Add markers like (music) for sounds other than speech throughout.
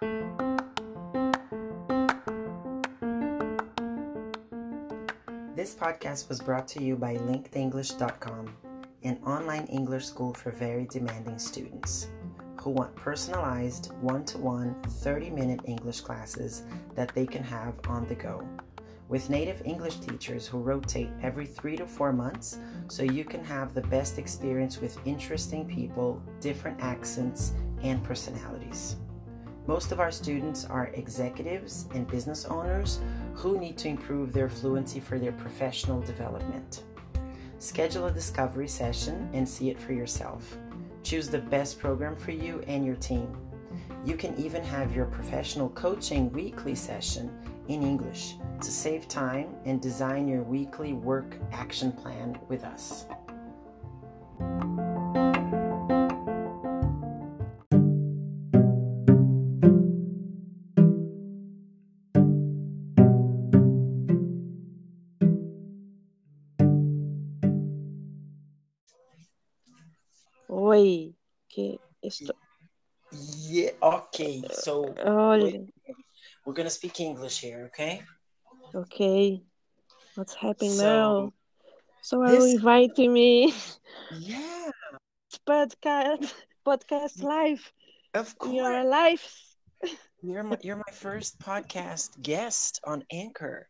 This podcast was brought to you by linkedenglish.com, an online English school for very demanding students who want personalized one to one 30 minute English classes that they can have on the go. With native English teachers who rotate every three to four months, so you can have the best experience with interesting people, different accents, and personalities. Most of our students are executives and business owners who need to improve their fluency for their professional development. Schedule a discovery session and see it for yourself. Choose the best program for you and your team. You can even have your professional coaching weekly session in English to save time and design your weekly work action plan with us. Que estou. Yeah, okay. Uh, so Olha, we're to speak English here, okay? okay. What's happening So, now? So are you inviting me Yeah, podcast podcast live of in your course. lives? You're my, (laughs) you're my first podcast guest on Anchor.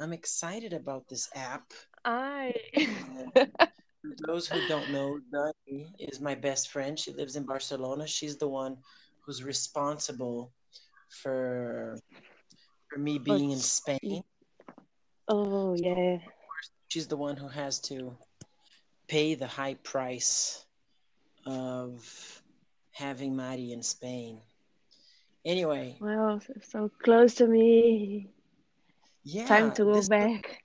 I'm excited about this app. Ai. (laughs) For those who don't know, Dani is my best friend. She lives in Barcelona. She's the one who's responsible for for me oh, being in Spain. Oh yeah. She's the one who has to pay the high price of having Mari in Spain. Anyway, Well, so, close to me. yeah, Time to go back.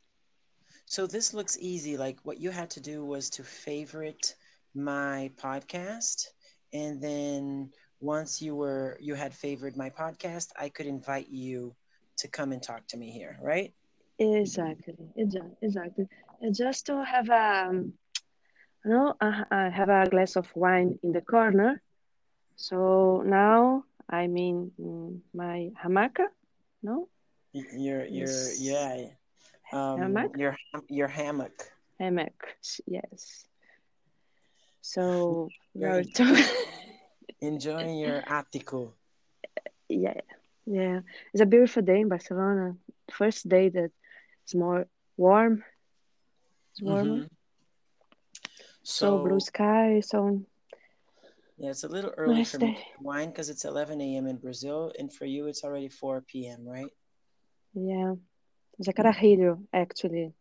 So this looks easy. Like what you had to do was to favorite my podcast, and then once you were you had favored my podcast, I could invite you to come and talk to me here, right? Exactly. Exactly. Exactly. And just to have a, um, you know, I, have a glass of wine in the corner. So now I'm in mm, my hamaca. No, Y- Your your Yes. yeah, um, Hammock? your your hammock. hammock. Yes. So we're good. talking. Enjoying your ático. yeah, yeah. It's a beautiful day in Barcelona. First day that it's more warm. It's warmer. Mhm. So blue sky. So Yeah, it's a little early Nice for day. wine because it's 11 a.m. in Brazil, and for you it's already 4 p.m. Right? yeah, it's a carajillo actually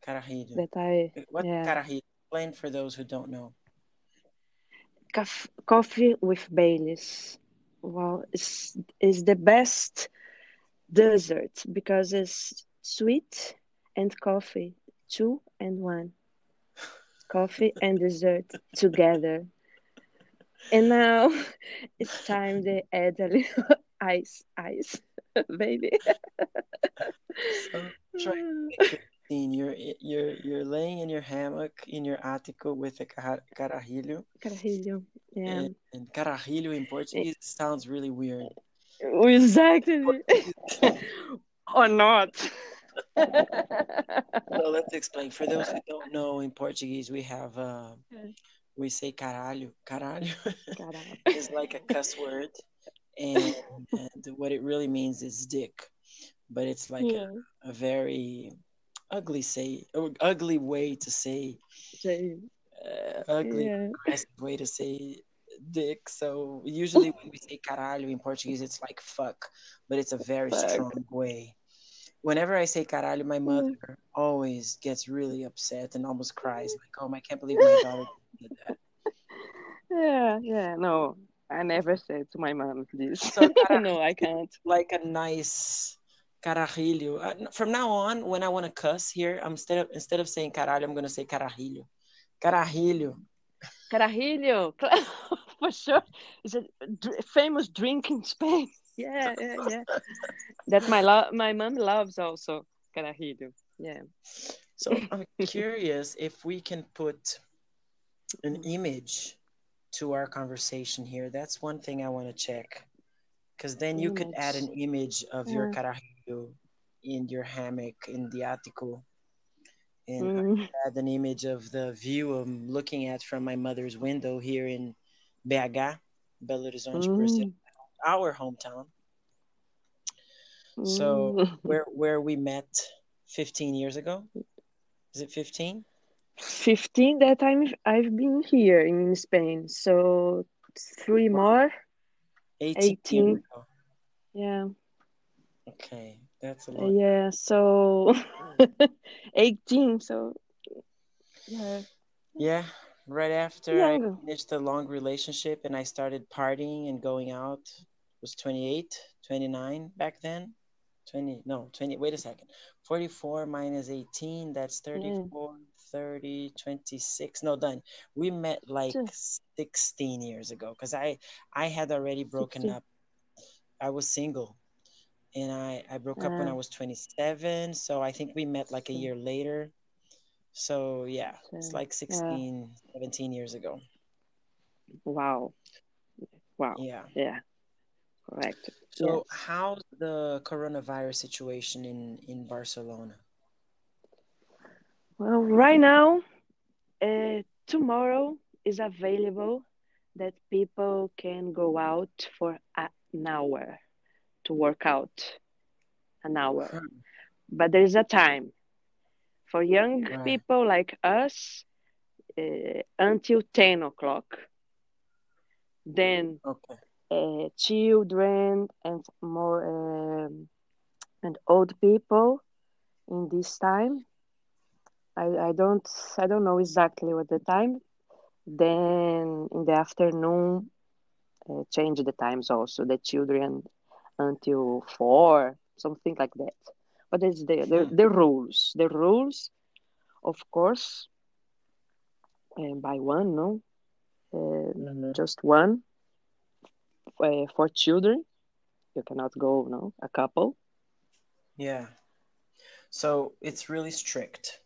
Carajillo. that I What yeah. carajillo? Explain for those who don't know. Coffee with Baileys. Well, it's is the best dessert because it's sweet and coffee, two and one. Coffee and dessert together. And now (laughs) it's time to add a little (laughs) ice, ice, (laughs) baby. So (laughs) try to picture the scene. You're you're you're laying in your hammock in your ático with a car- carajillo, Carajillo. Yeah. and, and carajillo in Portuguese sounds really weird. Exactly. (laughs) or not. So let's explain. For those who don't know, in Portuguese we have uh, we say caralho. Caralho Caralho. is like a cuss word, and, and what it really means is dick, but it's like Yeah. a, a very ugly say, ugly way to say, uh, ugly Yeah. way to say dick. So usually when we say caralho in Portuguese, it's like fuck, but it's a very Fuck. strong way. Whenever I say caralho, my mother always gets really upset and almost cries, like, "Oh, I can't believe my daughter did that." (laughs) Yeah, yeah, no. I never said to my mom this. So (laughs) cara- no, I can't. like a nice carajillo. Uh, from now on, when I want to cuss here, I'm instead of instead of saying caralho, I'm gonna say carajillo. Carajillo. Carajillo, (laughs) claro, for sure. It's a famous drink in Spain. (laughs) Yeah, yeah, yeah. That my lo- my mom loves also carajillo. Yeah. So I'm curious if we can put an image to our conversation here. That's one thing I want to check. because then you could add an image of your Yeah. carajillo in your hammock in the attico and Mm, had an image of the view I'm looking at from my mother's window here in BH, Belo Horizonte, mm, our hometown. So mm. (laughs) where where we met 15 years ago. Is it 15? 15 that time I've been here in Spain. So three more, 18 18. Yeah. Okay, that's a lot. Yeah. So (laughs) 18. So yeah. Yeah, right after I finished a long relationship and I started partying and going out, was 28, 29 back then. 20, no, 20, wait a second. 44 minus 18, that's Yeah. 34, 30, 26. No, done. We met like 16 years ago because I I had already broken 16. up. I was single and I I broke up when I Uh, was 27, so I think we met like a year later. So yeah, it's like yeah. 16, 17 years ago. Wow. Wow. Yeah. Yeah. Correct. So Yes. how's the coronavirus situation in in Barcelona? Well, right now, uh, tomorrow is available that people can go out for an hour to work out an hour. Huh, But there is a time for young Right. people like us uh, until 10 o'clock. Then Okay. uh, children and more um, and old people in this time. I, I don't I don't know exactly what the time. Then in the afternoon, uh, change the times also. The children until four, something like that. But it's the the, Hmm. the rules. The rules, of course, uh, by one, no, uh, Mhm. just one uh, for children. You cannot go, no, a couple. Yeah. So it's really strict.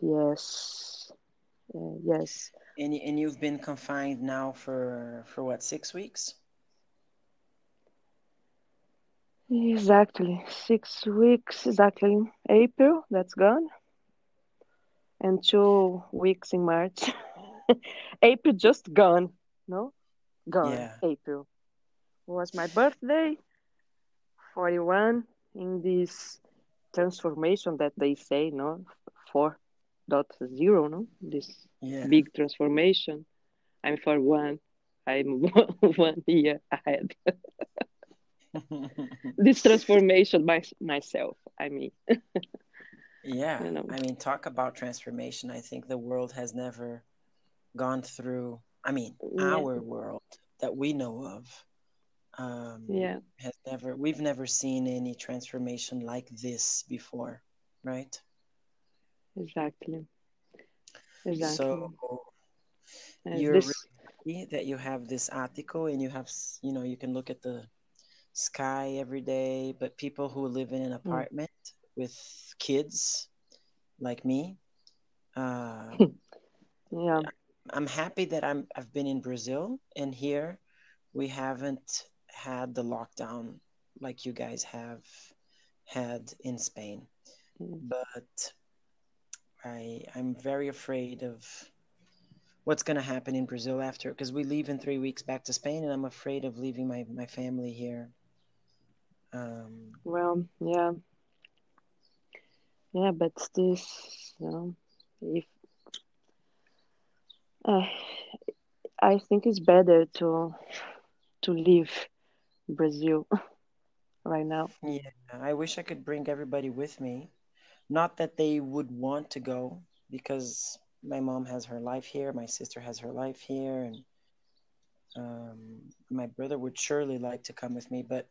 Yes, uh, yes, And and you've been confined now for for what, six weeks? exactly. Six weeks, exactly. April, that's gone, and two weeks in March. (laughs) April just gone, no, gone. Yeah. April was my birthday, 41 in this transformation that they say, no, 4.0, no, this Yeah. big transformation. I'm for one. I'm (laughs) one year ahead. (laughs) This transformation by myself. I mean, (laughs) Yeah. you know. I mean, talk about transformation. I think the world has never gone through, I mean, Yeah, our world that we know of um, yeah, has never, we've never seen any transformation like this before, right? Exactly, exactly. So Uh, you're this, really happy that you have this article and you have, you know, you can look at the sky every day, but people who live in an mm, apartment with kids like me, uh, (laughs) yeah, I'm happy that I'm I've been in Brazil and here we haven't had the lockdown like you guys have had in Spain. mm, But I I'm very afraid of what's going to happen in Brazil after because we leave in three weeks back to Spain and I'm afraid of leaving my, my family here. Um, well, yeah, yeah, but this, you know, if uh, I think it's better to to leave Brazil (laughs) right now. yeah, I wish I could bring everybody with me. Not that they would want to go because my mom has her life here, my sister has her life here, and um, my brother would surely like to come with me, but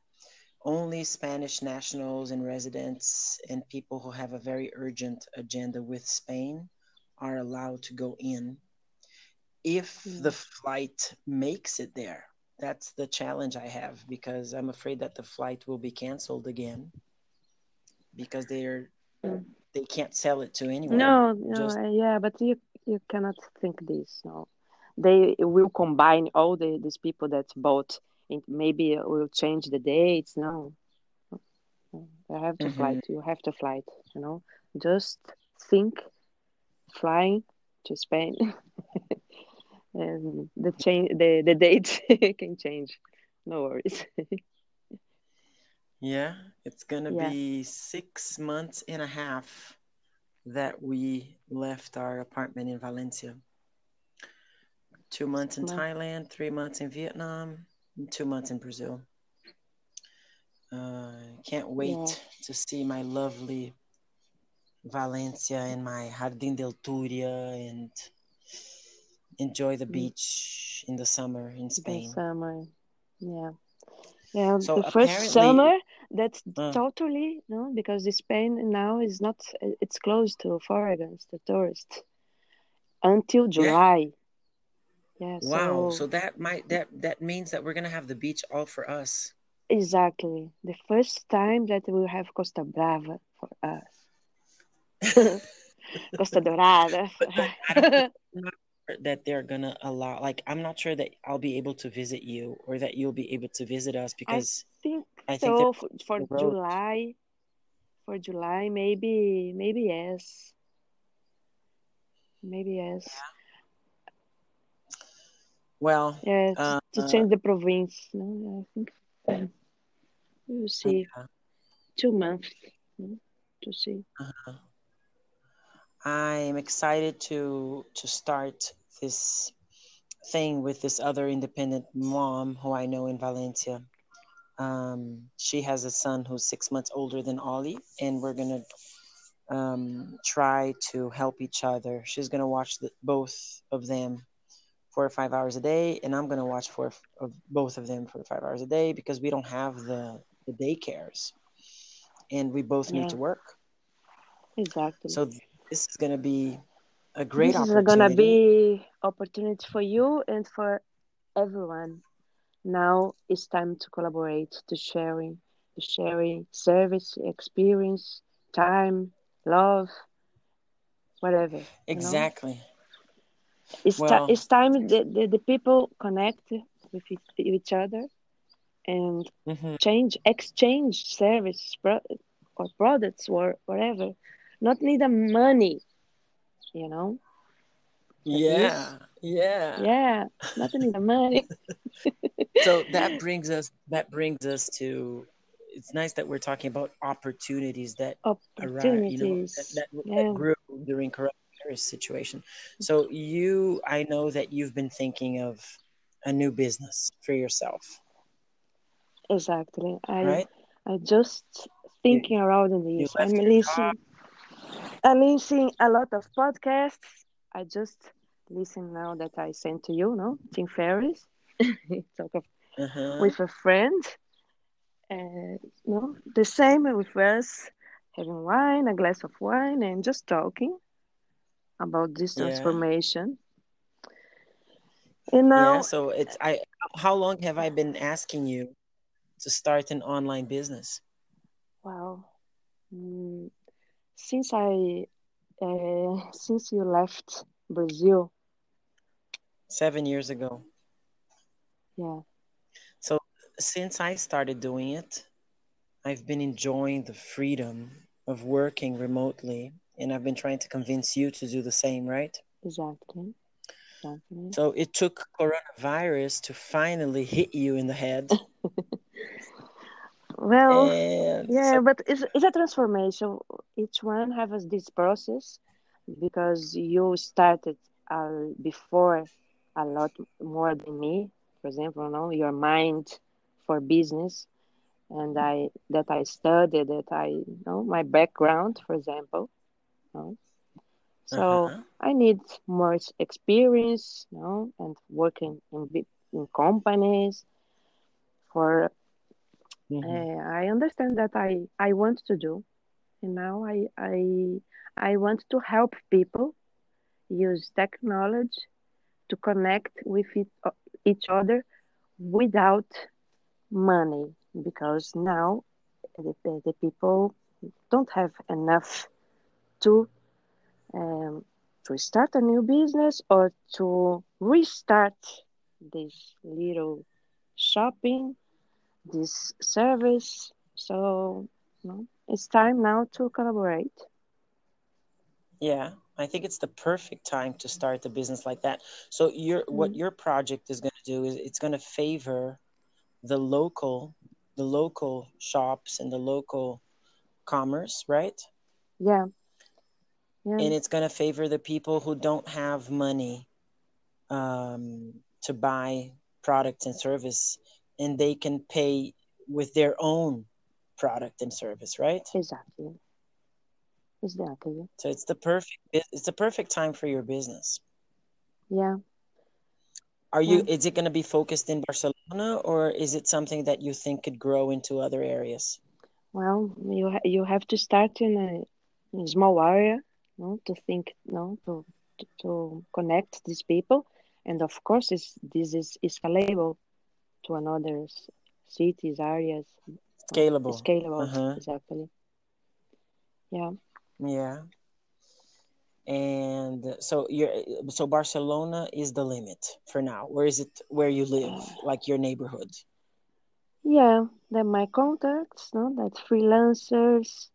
only Spanish nationals and residents and people who have a very urgent agenda with Spain are allowed to go in if the flight makes it there. That's the challenge I have because I'm afraid that the flight will be canceled again because they're. They can't sell it to anyone. No, no, Just yeah, but you you cannot think this. No, they will combine all the these people that bought and maybe will change the dates no you have to Mhm. fly. You have to fly. You know, just think flying to Spain, (laughs) and the change the the date (laughs) can change. No worries. (laughs) Yeah, it's gonna Yeah. be six months and a half that we left our apartment in Valencia. Two months in. Thailand, three months in Vietnam, and two months in Brazil. Uh, can't wait Yeah. to see my lovely Valencia and my Jardín del Turia and enjoy the Mm. beach in the summer in The Spain. summer. Yeah. Yeah, So the first summer that's uh, totally no because the Spain now is not it's closed to foreigners, to tourists until July. Yeah, wow. So so that might that that means that we're gonna have the beach all for us. exactly the first time that we will have Costa Brava for us. (laughs) Costa Dorada. (laughs) But but I don't I'm not sure that they're gonna allow like I'm not sure that I'll be able to visit you or that you'll be able to visit us because I think they're so for, for on the road. July. For July, maybe maybe yes, maybe yes. Well, Yeah, to, uh, to change the province. No, I think we will see yeah. two months no, to see. Uh-huh. I'm excited to to start this thing with this other independent mom who I know in Valencia. Um, she has a son who's six months older than Ollie, and we're gonna um, try to help each other. She's gonna watch the, both of them four or five hours a day, and I'm gonna watch four of both of them for five hours a day because we don't have the the daycares, and we both need to work. exactly. So this is gonna be a great This is gonna be opportunity for you and for everyone. Now it's time to collaborate, to sharing, to sharing service, experience, time, love, whatever. You know, Exactly. it's Well, it's time the, the, the people connect with each, other and mhm. change, exchange service pro- or products or whatever. Not need a money, you know. Yeah, yeah. yeah, Nothing a money. (laughs) (laughs) So that brings us that brings us to it's nice that we're talking about opportunities that arrive, you know, that, Opportunities, that, that yeah, grew during coronavirus situation. Mm-hmm. So you, I know that you've been thinking of a new business for yourself, exactly. I right? I just You thinking around in you this. I'm listening. I'm listening a lot of podcasts. I just listen now that I sent to you, no, Tim Ferriss. (laughs) Talk of, Uh-huh. with a friend. Uh, no, the same with us having wine, a glass of wine, and just talking about this Yeah. transformation. And Yeah, so it's I how long have I been asking you to start an online business? wow, mm, since I uh, since you left Brazil, 7 years ago. yeah, So since I started doing it, I've been enjoying the freedom of working remotely, and I've been trying to convince you to do the same, right? exactly, exactly. So it took coronavirus to finally hit you in the head. (laughs) Well, And yeah, so, but it's it's a transformation. Each one has this process because you started uh, before a lot more than me. For example, no, your mind for business, and I that I studied that I you know my background, for example. No? So uh-huh. I need more experience, you know, and working in in companies for Mhm. uh, I understand that I I want to do, and now I I I want to help people use technology to connect with it, each other without money because now the, the, people don't have enough to um, to start a new business or to restart this little shopping, this service. So, you know, it's time now to collaborate. Yeah, I think it's the perfect time to start a business like that. So your what Mm. your project is going to do is it's going to favor the local the local shops and the local commerce, right? Yeah, yeah, And it's going to favor the people who don't have money um, to buy product and service, and they can pay with their own product and service, right? exactly, exactly. So it's the perfect it's the perfect time for your business. Yeah. Are you Yeah. is it going to be focused in Barcelona or is it something that you think could grow into other areas? Well, you ha you have to start in a, in a small area, no, to think, no, to, to to connect these people, and of course, it's, this is scalable to another cities, areas, Scalable. scalable, Uh-huh. exactly. Yeah, Yeah. And so you're so Barcelona is the limit for now. Where is it where you live, like your neighborhood? yeah. Then my contacts, no, that freelancers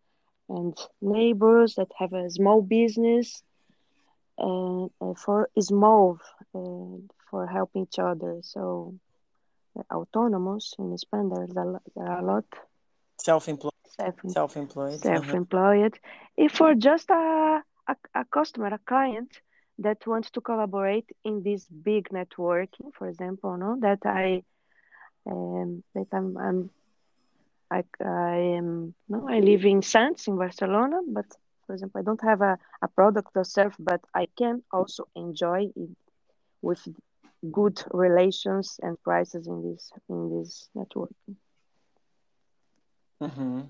and neighbors that have a small business, uh, uh, for small, uh, for helping each other. So. autonomous in Spain. There's a, there are a lot Self-employed. self Self-employed. Uh-huh. self-employed. If for just a, a a customer, a client that wants to collaborate in this big networking, for example, no, that I um, that I'm, I'm I, I am no, I live in Sants in Barcelona, but for example, I don't have a, a product or service, but I can also enjoy it with good relations and prices in this in this network. Mm-hmm.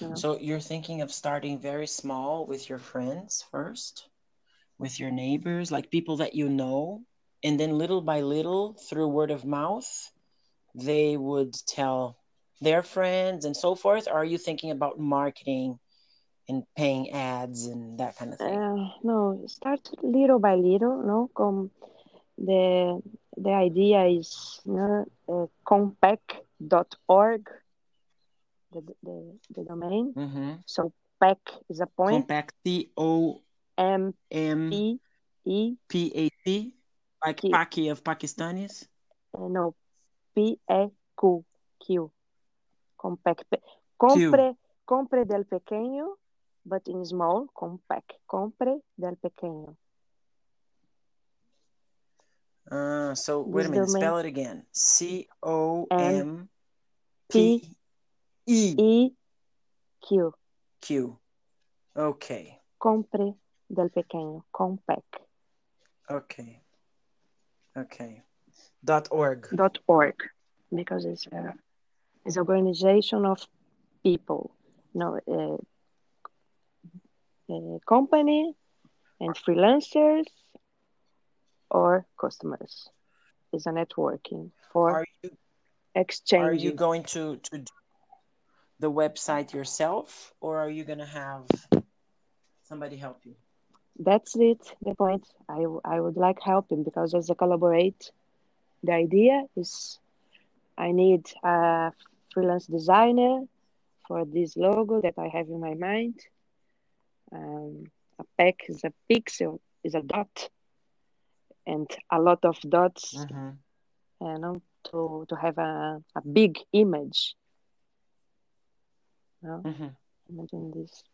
Yeah. So you're thinking of starting very small with your friends first, with your neighbors, like people that you know, and then little by little, through word of mouth, they would tell their friends and so forth. Or are you thinking about marketing and paying ads and that kind of thing? Uh, no, start little by little. No, com the the idea is you know, uh, compact.org, the, the the domain. Mm-hmm. So pack is a point. Compact C O M M P E P A C, like Q. Paki of Pakistanis. Uh, no, P E Q Q. Compact. Compre compre del pequeño, but in small. Compact. Compre del pequeño. Uh, so wait a minute, domain spell it again. C O M P E E Q. Q. Okay. Compre del pequeño. Compact. Okay. Okay. Dot org. dot org because it's a it's organization of people no uh, uh, company and freelancers or customers it's a networking for Are you are you going to to do the website yourself or are you gonna have somebody help you? that's it the point I I would like helping because as a collaborate the idea is i need a freelance designer for this logo that i have in my mind um, a pack is a pixel is a dot and a lot of dots Mm-hmm. you know to to have a, a big image know Mm-hmm. imagine this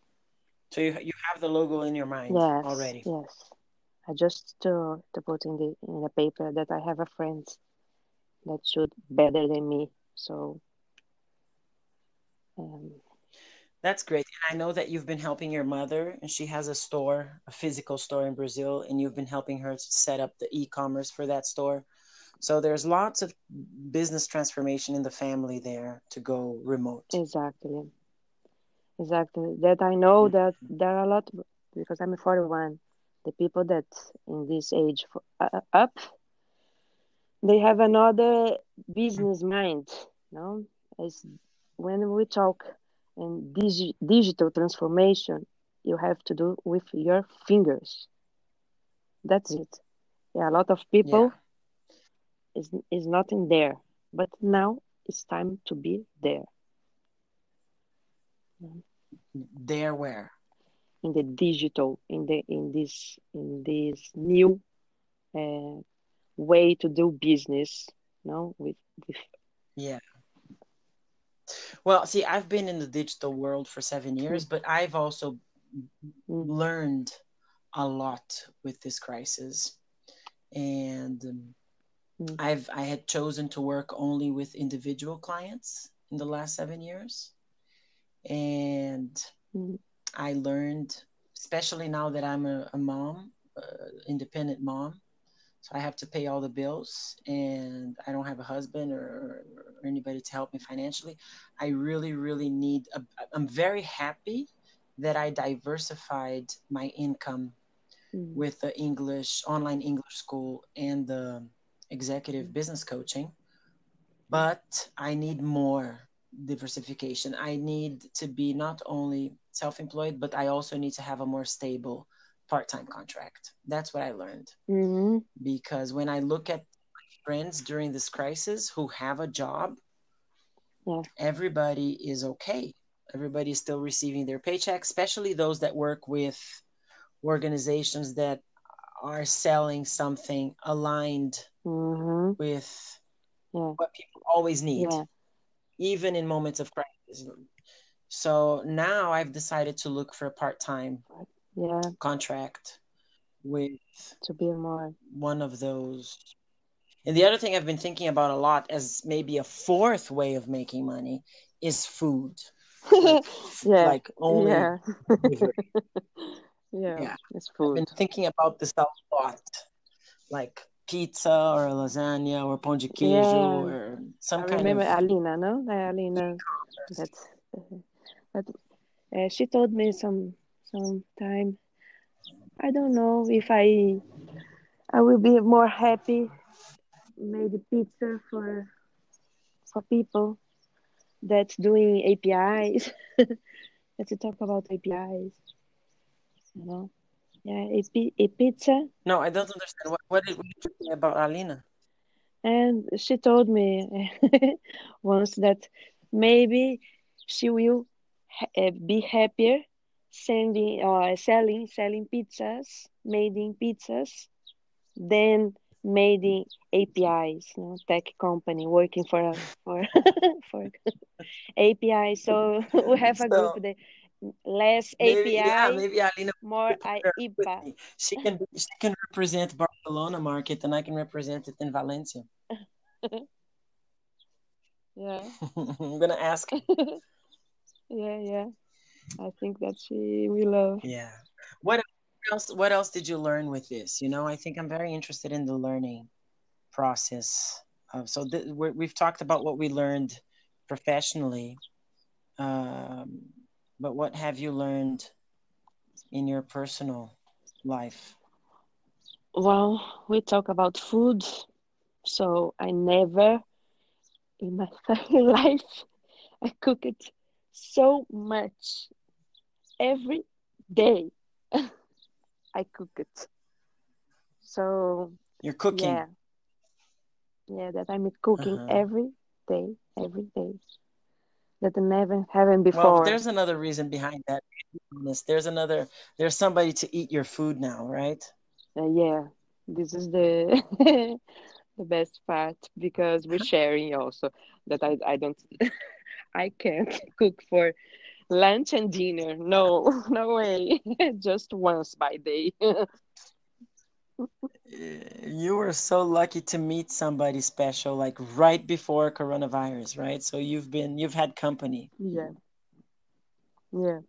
So you you have the logo in your mind yes already. yes i just to to put in the in the paper that i have a friend that should better than me so um, That's great. And I know that you've been helping your mother, and she has a store, a physical store in Brazil, and you've been helping her to set up the e-commerce for that store. So there's lots of business transformation in the family there to go remote. exactly exactly. That i know Mm. that there are a lot because i'm 41 the people that in this age f- uh, up they have another business mind no as when we talk in digi- digital transformation you have to do with your fingers. That's it. Yeah, a lot of people is is not in there, but now it's time to be there There where? in the digital, in the in this in this new uh, way to do business. No, with with Yeah. Well, see, I've been in the digital world for seven years, but I've also Mm. learned a lot with this crisis. And um, Mm. I've I had chosen to work only with individual clients in the last seven years. And Mm. I learned, especially now that I'm a, a mom, uh, independent mom, so I have to pay all the bills and I don't have a husband or, or anybody to help me financially. I really, really need, I'm very happy that I diversified my income Mm. with the English, online English school and the executive business coaching. But I need more diversification. I need to be not only self employed, but I also need to have a more stable part time contract. That's what I learned Mhm. because when I look at friends during this crisis who have a job, Yeah. everybody is okay. Everybody is still receiving their paycheck, especially those that work with organizations that are selling something aligned Mhm. with Yeah. what people always need, Yeah. Even in moments of crisis. So now I've decided to look for a part time Yeah. contract with To be more. one of those. And the other thing I've been thinking about a lot as maybe a fourth way of making money is food. Like, (laughs) yeah. like only yeah. (laughs) yeah. Yeah. It's I've food. been thinking about this a lot. Like pizza or lasagna or pão de queijo Yeah. or some I kind remember of Alina, no? Alina that that uh, she told me some some time. I don't know if I I will be more happy made pizza for for people that's doing APIs. (laughs) Let's talk about APIs. You know, yeah, a, pi- a pizza. No, I don't understand. What, what, did, what did you say about Alina? And she told me (laughs) once that maybe she will ha- uh, be happier sending or selling selling pizzas, made in pizzas, than made in APIs, you know, tech company working for for (laughs) for (laughs) API. So we have a So group that less maybe, yeah, API, maybe Alina more will I- pair with IPA. She can she can represent Barcelona market and I can represent it in Valencia. (laughs) Yeah, (laughs) I'm gonna ask. (laughs) yeah, yeah. I think that she will love. Yeah. What else? What else did you learn with this? You know, I think I'm very interested in the learning process. Of, so th- we're, we've talked about what we learned professionally, um, but what have you learned in your personal life? Well, we talk about food, so I never in my (laughs) life I cook it so much every day. (laughs) I cook it. So You're cooking. yeah, yeah, that I'm cooking Uh-huh. every day, every day. That I never haven't Well, before. there's another reason behind that. to be honest. There's another. There's somebody to eat your food now, right? Uh, yeah, this is the (laughs) the best part because we're sharing also that I I don't (laughs) I can't (laughs) cook for lunch and dinner. No, no way. Just once by day. You were so lucky to meet somebody special, like right before coronavirus, right? So you've been, you've had company. Yeah, yeah.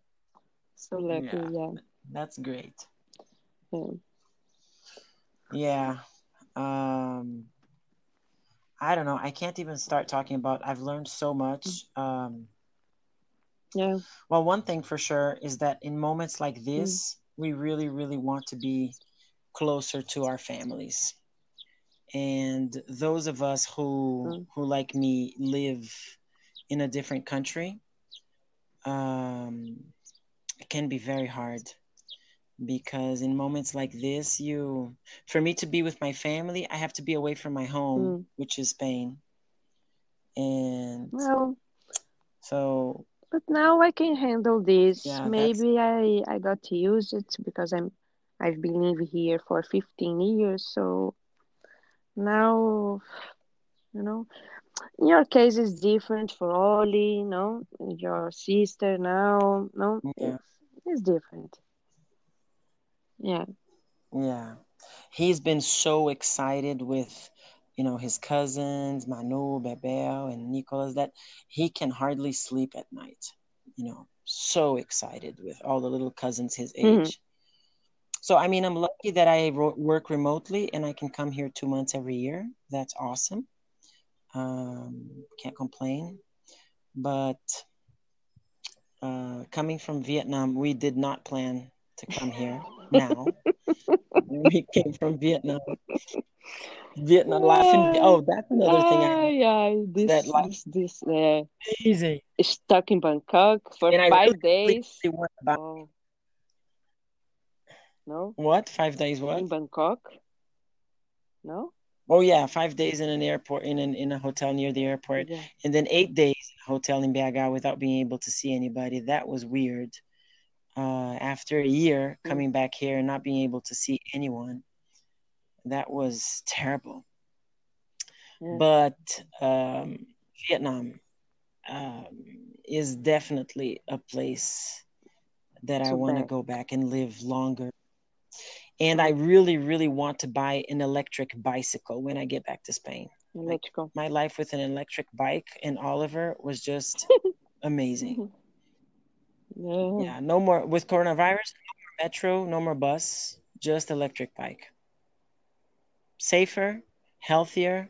So lucky, Yeah. yeah. That's great. yeah. Yeah. Um, I don't know. I can't even start talking about. I've learned so much. Um, Yeah. well, one thing for sure is that in moments like this, we really, really want to be closer to our families. And those of us who, Mm. who like me, live in a different country, um, it can be very hard because in moments like this, you, for me to be with my family, I have to be away from my home, Mm. which is Spain. And Well, so, but now I can handle this. yeah, that's, Maybe I I got to use it because I'm I've been living here for 15 years, so now, you know, in your case it's different for Oli, no? Your sister now, no? yeah, It's it's different. Yeah. yeah. He's been so excited with, you know, his cousins, Manu, Bebel, and Nicolas, that he can hardly sleep at night. You know, so excited with all the little cousins his Mhm. age. So, I mean, I'm lucky that I ro- work remotely and I can come here two months every year. That's awesome. Um, can't complain. But uh, coming from Vietnam, we did not plan to come here now. (laughs) We came from Vietnam. Vietnam laughing. Ah, Oh, that's another thing I ah, yeah, that this life this uh, amazing. stuck in Bangkok for And five really, days. really want to buy Oh, no? what? Five days what? In Bangkok? No? Oh yeah, five days in an airport in an in a hotel near the airport, Yeah. and then eight days in a hotel in BH without being able to see anybody. That was weird. Uh, after a year Mm. coming back here and not being able to see anyone, that was terrible. Yeah. But um, Vietnam um, is definitely a place that I want to go back and live longer. And I really, really want to buy an electric bicycle when I get back to Spain. Like my life with an electric bike and Oliver was just (laughs) amazing. Yeah. Yeah, no more with coronavirus, no more metro, no more bus, just electric bike. Safer, healthier.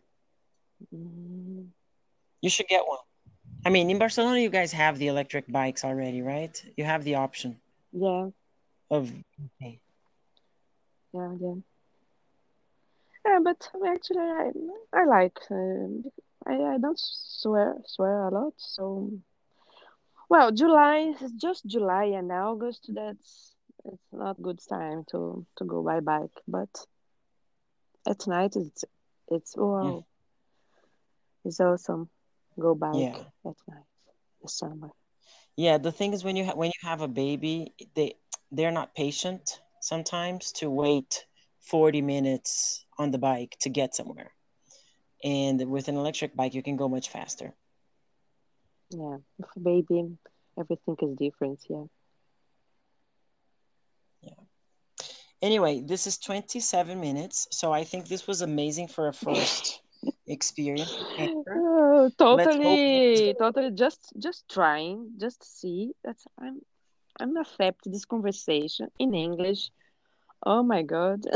Mm, You should get one. I mean, in Barcelona, you guys have the electric bikes already, right? You have the option Yeah. of. Yeah. Yeah. Yeah, but actually, I I like. Um, I I don't swear swear a lot, so well, July is just July and August. That's it's not good time to to go by bike, but at night it's it's wow, it's awesome. Go bike yeah, at night, the summer. yeah. The thing is, when you ha when you have a baby, they they're not patient sometimes to wait 40 minutes on the bike to get somewhere. And with an electric bike, you can go much faster. Yeah, (laughs) baby, everything is different. Yeah. Yeah. Anyway, this is 27 minutes, so I think this was amazing for a first (laughs) experience. Oh, Let's hope next totally, totally. Just, just trying, just see That's I'm, I'm accept this conversation in English. Oh my God. (laughs)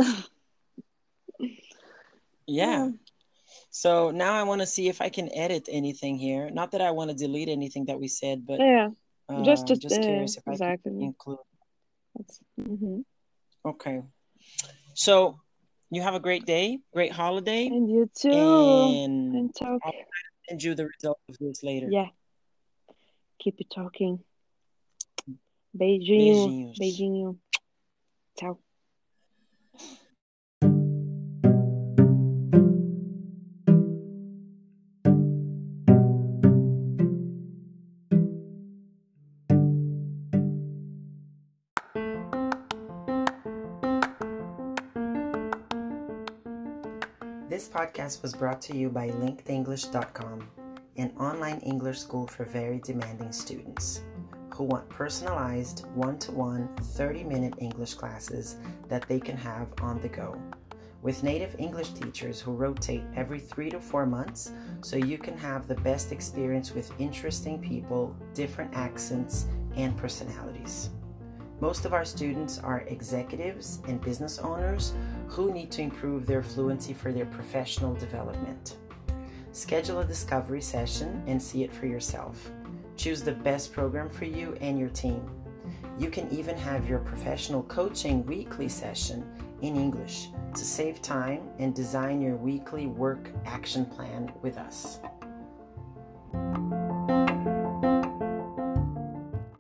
Yeah. Yeah, So now I want to see if I can edit anything here. Not that I want to delete anything that we said, but yeah. Just, uh, just, just uh, curious if I can include. That's, hmm Okay. So you have a great day, great holiday, And you too. and And talk. I'll send you the result of this later. Yeah, keep it talking. Beijinho, Beijinhos. beijinho. Tchau. This podcast was brought to you by linkedenglish.com, an online English school for very demanding students who want personalized one to one 30 minute English classes that they can have on the go. With native English teachers who rotate every three to four months so you can have the best experience with interesting people, different accents, and personalities. Most of our students are executives and business owners who need to improve their fluency for their professional development. Schedule a discovery session and see it for yourself. Choose the best program for you and your team. You can even have your professional coaching weekly session in English to save time and design your weekly work action plan with us.